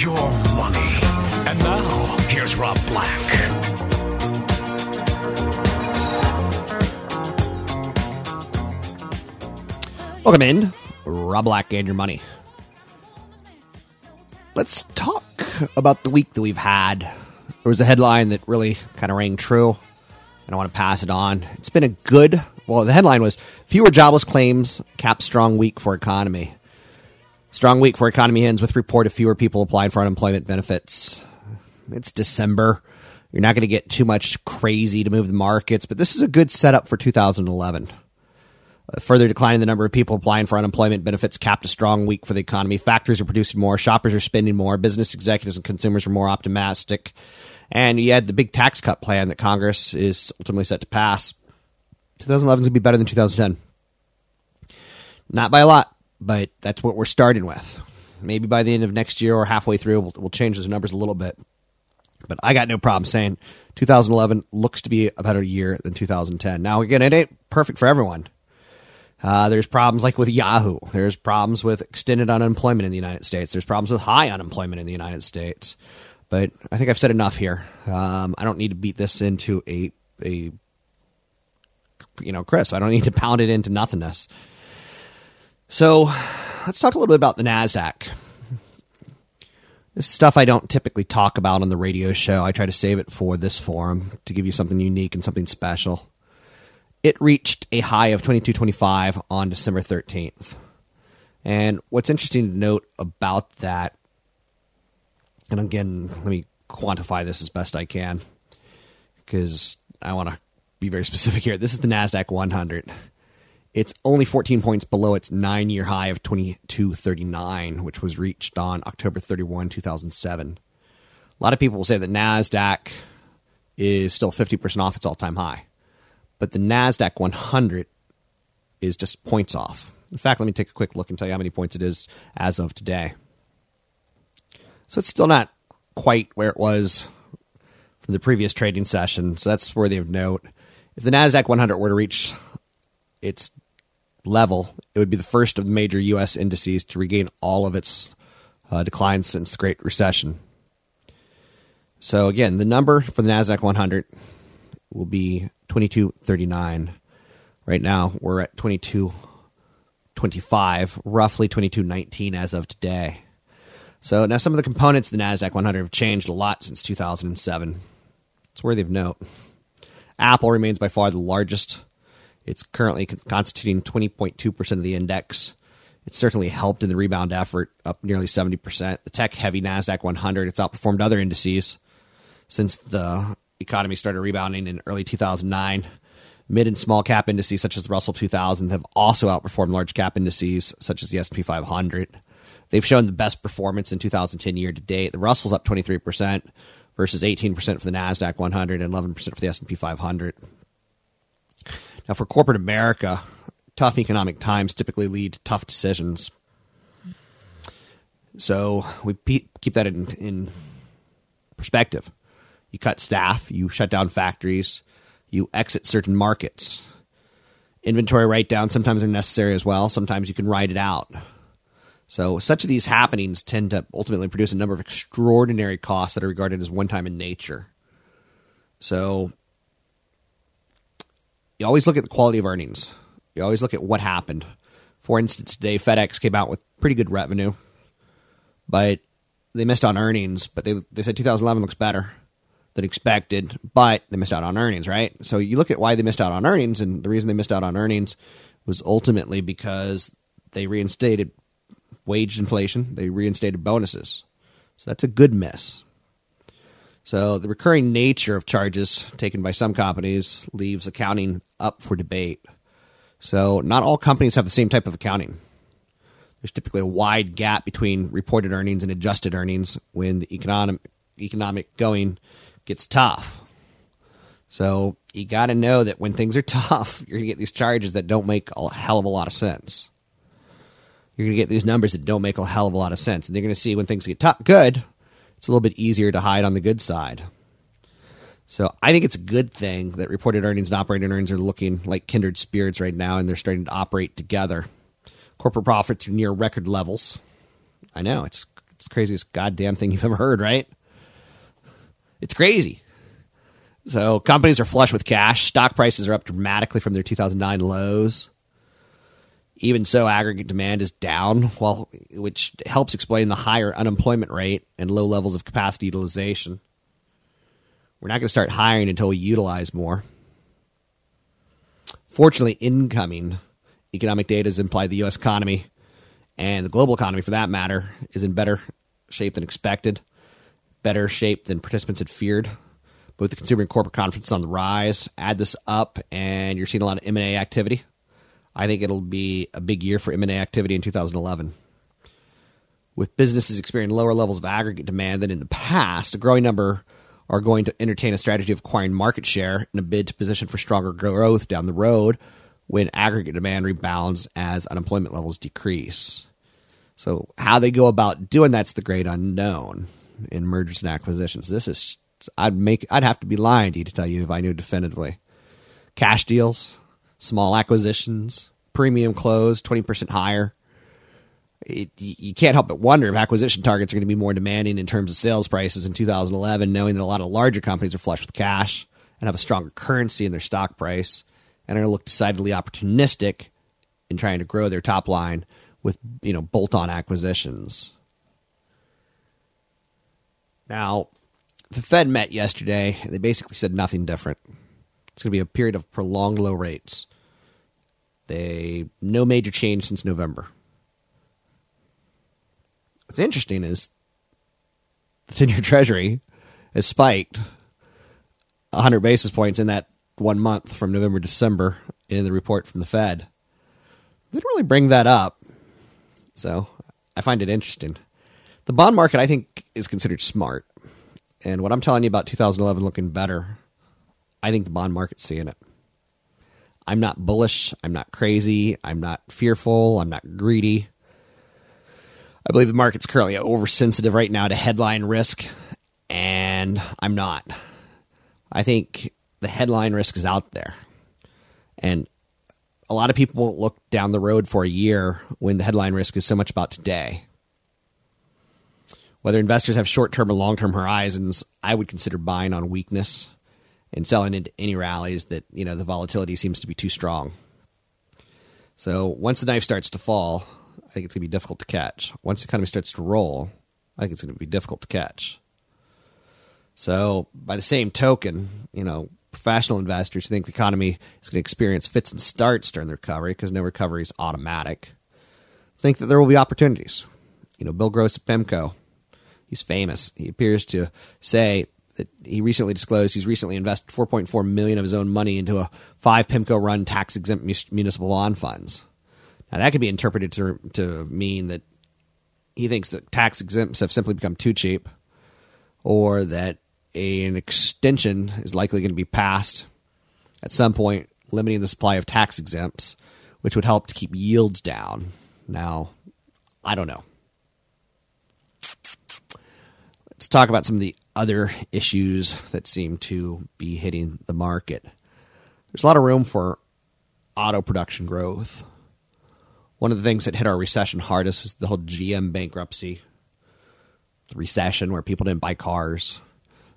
your money. And now, here's Rob Black. Welcome in, Rob Black and your money. Let's talk about the week that we've had. There was a headline that really kind of rang true, and I want to pass it on. It's been a good, well, the headline was fewer jobless claims, cap strong week for economy. Strong week for economy ends with report of fewer people applying for unemployment benefits. It's December. You're not going to get too much crazy to move the markets, but this is a good setup for 2011. A further decline in the number of people applying for unemployment benefits capped a strong week for the economy. Factories are producing more, shoppers are spending more, business executives and consumers are more optimistic. And you had the big tax cut plan that Congress is ultimately set to pass. 2011 is going to be better than 2010. Not by a lot, but that's what we're starting with. Maybe by the end of next year or halfway through, we'll, we'll change those numbers a little bit. But I got no problem saying 2011 looks to be a better year than 2010. Now, again, it ain't perfect for everyone. Uh, there's problems like with Yahoo. There's problems with extended unemployment in the United States. There's problems with high unemployment in the United States. But I think I've said enough here. Um, I don't need to beat this into a a you know, Chris. I don't need to pound it into nothingness. So let's talk a little bit about the Nasdaq. This is stuff I don't typically talk about on the radio show. I try to save it for this forum to give you something unique and something special it reached a high of 2225 on December 13th. And what's interesting to note about that, and again, let me quantify this as best I can because I want to be very specific here. This is the NASDAQ 100. It's only 14 points below its nine year high of 2239, which was reached on October 31, 2007. A lot of people will say that NASDAQ is still 50% off its all time high but the NASDAQ 100 is just points off. In fact, let me take a quick look and tell you how many points it is as of today. So it's still not quite where it was from the previous trading session. So that's worthy of note. If the NASDAQ 100 were to reach its level, it would be the first of the major U.S. indices to regain all of its uh, declines since the Great Recession. So again, the number for the NASDAQ 100 will be 2239. Right now, we're at 2225, roughly 2219 as of today. So now some of the components of the NASDAQ 100 have changed a lot since 2007. It's worthy of note. Apple remains by far the largest. It's currently constituting 20.2% of the index. It's certainly helped in the rebound effort, up nearly 70%. The tech heavy NASDAQ 100, it's outperformed other indices since the economy started rebounding in early 2009. Mid and small cap indices such as the Russell 2000 have also outperformed large cap indices such as the S&P 500. They've shown the best performance in 2010 year to date. The Russell's up 23% versus 18% for the Nasdaq 100 and 11% for the S&P 500. Now for corporate America, tough economic times typically lead to tough decisions. So we keep that in, in perspective. You cut staff, you shut down factories, you exit certain markets. Inventory write down sometimes are necessary as well. Sometimes you can write it out. So, such of these happenings tend to ultimately produce a number of extraordinary costs that are regarded as one time in nature. So, you always look at the quality of earnings. You always look at what happened. For instance, today FedEx came out with pretty good revenue, but they missed on earnings. But they they said 2011 looks better than expected, but they missed out on earnings, right? So you look at why they missed out on earnings, and the reason they missed out on earnings was ultimately because they reinstated wage inflation, they reinstated bonuses. So that's a good miss. So the recurring nature of charges taken by some companies leaves accounting up for debate. So not all companies have the same type of accounting. There's typically a wide gap between reported earnings and adjusted earnings when the economic economic going gets tough. So you got to know that when things are tough, you're going to get these charges that don't make a hell of a lot of sense. You're going to get these numbers that don't make a hell of a lot of sense, and you're going to see when things get tough, good. It's a little bit easier to hide on the good side. So I think it's a good thing that reported earnings and operating earnings are looking like kindred spirits right now, and they're starting to operate together. Corporate profits are near record levels. I know it's it's the craziest goddamn thing you've ever heard, right? It's crazy. So companies are flush with cash. Stock prices are up dramatically from their 2009 lows. Even so, aggregate demand is down, while which helps explain the higher unemployment rate and low levels of capacity utilization. We're not going to start hiring until we utilize more. Fortunately, incoming economic data has implied the U.S. economy and the global economy, for that matter, is in better shape than expected, better shape than participants had feared. Both the consumer and corporate confidence on the rise. Add this up, and you're seeing a lot of M&A activity. I think it'll be a big year for M&A activity in 2011. With businesses experiencing lower levels of aggregate demand than in the past, a growing number are going to entertain a strategy of acquiring market share in a bid to position for stronger growth down the road when aggregate demand rebounds as unemployment levels decrease. So, how they go about doing that's the great unknown in mergers and acquisitions. This is I'd make I'd have to be lying to you to tell you if I knew definitively. Cash deals, small acquisitions, premium close, twenty percent higher. It, you can't help but wonder if acquisition targets are going to be more demanding in terms of sales prices in 2011, knowing that a lot of larger companies are flush with cash and have a stronger currency in their stock price and are going to look decidedly opportunistic in trying to grow their top line with you know bolt-on acquisitions. Now, the Fed met yesterday. And they basically said nothing different. It's going to be a period of prolonged low rates. They no major change since November. What's interesting is the ten-year Treasury has spiked 100 basis points in that one month from November to December in the report from the Fed. They didn't really bring that up. So I find it interesting. The bond market, I think, is considered smart. And what I'm telling you about 2011 looking better, I think the bond market's seeing it. I'm not bullish. I'm not crazy. I'm not fearful. I'm not greedy. I believe the market's currently oversensitive right now to headline risk, and I'm not. I think the headline risk is out there. And a lot of people won't look down the road for a year when the headline risk is so much about today. Whether investors have short term or long term horizons, I would consider buying on weakness and selling into any rallies that, you know, the volatility seems to be too strong. So once the knife starts to fall, I think it's going to be difficult to catch. Once the economy starts to roll, I think it's going to be difficult to catch. So, by the same token, you know, professional investors think the economy is going to experience fits and starts during the recovery because no recovery is automatic. Think that there will be opportunities. You know, Bill Gross at PIMCO, he's famous. He appears to say that he recently disclosed he's recently invested 4.4 million of his own money into a five PIMCO run tax exempt municipal bond funds. Now that could be interpreted to to mean that he thinks that tax exempts have simply become too cheap, or that an extension is likely going to be passed at some point, limiting the supply of tax exempts, which would help to keep yields down. Now, I don't know. Let's talk about some of the other issues that seem to be hitting the market. There's a lot of room for auto production growth. One of the things that hit our recession hardest was the whole GM bankruptcy, the recession where people didn't buy cars.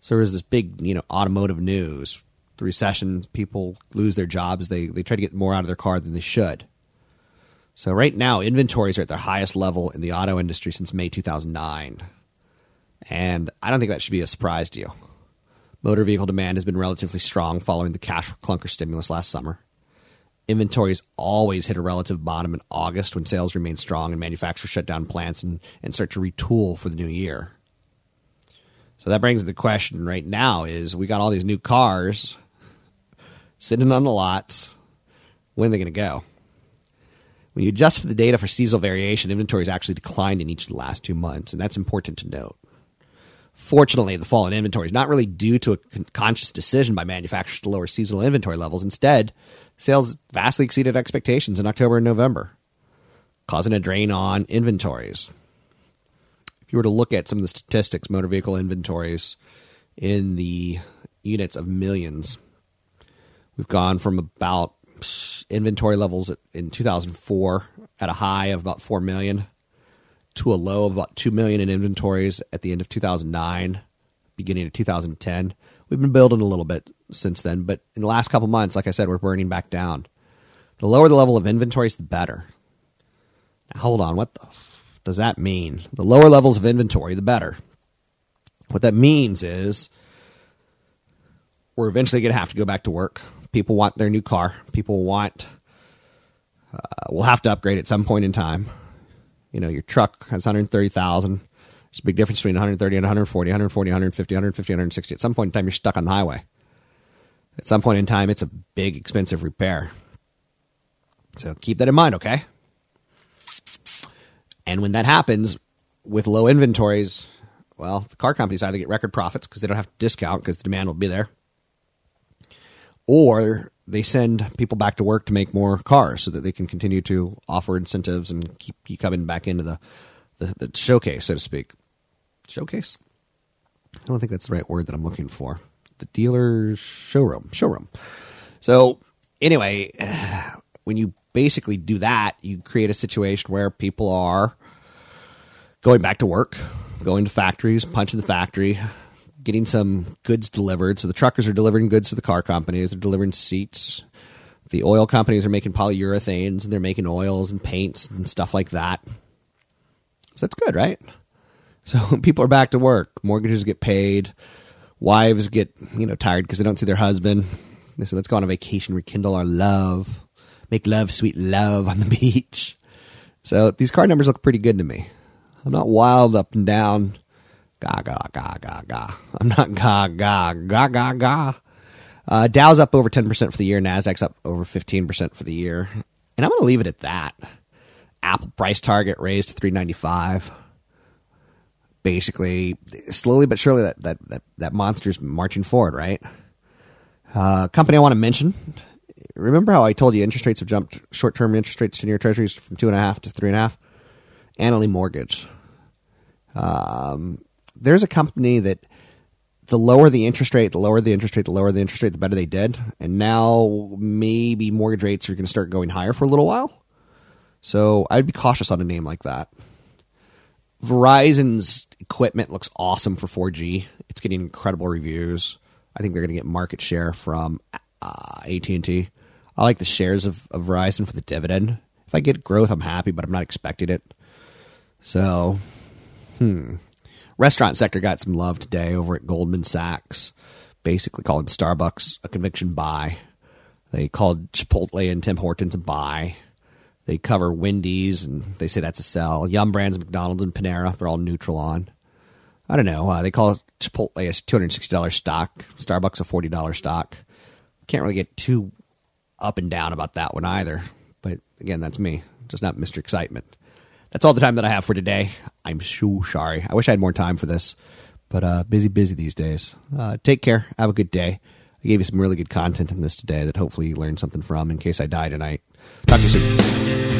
So there was this big, you know, automotive news. The recession, people lose their jobs. They they try to get more out of their car than they should. So right now, inventories are at their highest level in the auto industry since May 2009, and I don't think that should be a surprise to you. Motor vehicle demand has been relatively strong following the cash clunker stimulus last summer. Inventories always hit a relative bottom in August when sales remain strong and manufacturers shut down plants and, and start to retool for the new year. So that brings the question right now is we got all these new cars sitting on the lots. When are they going to go? When you adjust for the data for seasonal variation, inventories actually declined in each of the last two months, and that's important to note. Fortunately, the fall in inventory is not really due to a conscious decision by manufacturers to lower seasonal inventory levels. Instead, sales vastly exceeded expectations in October and November, causing a drain on inventories. If you were to look at some of the statistics, motor vehicle inventories in the units of millions, we've gone from about inventory levels in 2004 at a high of about 4 million to a low of about 2 million in inventories at the end of 2009 beginning of 2010 we've been building a little bit since then but in the last couple months like i said we're burning back down. The lower the level of inventories the better. Now, hold on what the f- does that mean? The lower levels of inventory the better. What that means is we're eventually going to have to go back to work. People want their new car. People want uh, we'll have to upgrade at some point in time. You know, your truck has 130,000. There's a big difference between 130 and 140, 140, 150, 150, 160. At some point in time, you're stuck on the highway. At some point in time, it's a big, expensive repair. So keep that in mind, okay? And when that happens with low inventories, well, the car companies either get record profits because they don't have to discount because the demand will be there, or they send people back to work to make more cars so that they can continue to offer incentives and keep, keep coming back into the, the, the showcase, so to speak. Showcase? I don't think that's the right word that I'm looking for. The dealer's showroom. Showroom. So, anyway, when you basically do that, you create a situation where people are going back to work, going to factories, punching the factory, getting some goods delivered. So the truckers are delivering goods to the car companies. They're delivering seats. The oil companies are making polyurethanes and they're making oils and paints and stuff like that. So that's good, right? So people are back to work. Mortgages get paid. Wives get, you know, tired because they don't see their husband. They say, let's go on a vacation, rekindle our love, make love, sweet love on the beach. So these car numbers look pretty good to me. I'm not wild up and down Ga ga ga ga ga. I'm not ga ga ga ga ga. Uh, Dow's up over 10% for the year. Nasdaq's up over 15% for the year. And I'm going to leave it at that. Apple price target raised to 395. Basically, slowly but surely, that that that, that monster's marching forward, right? Uh, company I want to mention. Remember how I told you interest rates have jumped? Short-term interest rates, ten-year treasuries from two and a half to three and a half. Annaly Mortgage. Um, there's a company that the lower the interest rate, the lower the interest rate, the lower the interest rate, the better they did. And now maybe mortgage rates are going to start going higher for a little while. So I'd be cautious on a name like that. Verizon's equipment looks awesome for 4G. It's getting incredible reviews. I think they're going to get market share from uh, AT&T. I like the shares of, of Verizon for the dividend. If I get growth, I'm happy, but I'm not expecting it. So, hmm restaurant sector got some love today over at Goldman Sachs, basically calling Starbucks a conviction buy. They called Chipotle and Tim Hortons a buy. They cover Wendy's and they say that's a sell. Yum Brands, McDonald's, and Panera, they're all neutral on. I don't know. Uh, they call Chipotle a $260 stock, Starbucks a $40 stock. Can't really get too up and down about that one either. But again, that's me, just not Mr. Excitement. That's all the time that I have for today. I'm so sorry. I wish I had more time for this, but uh, busy, busy these days. Uh, take care. Have a good day. I gave you some really good content in this today that hopefully you learned something from in case I die tonight. Talk to you soon.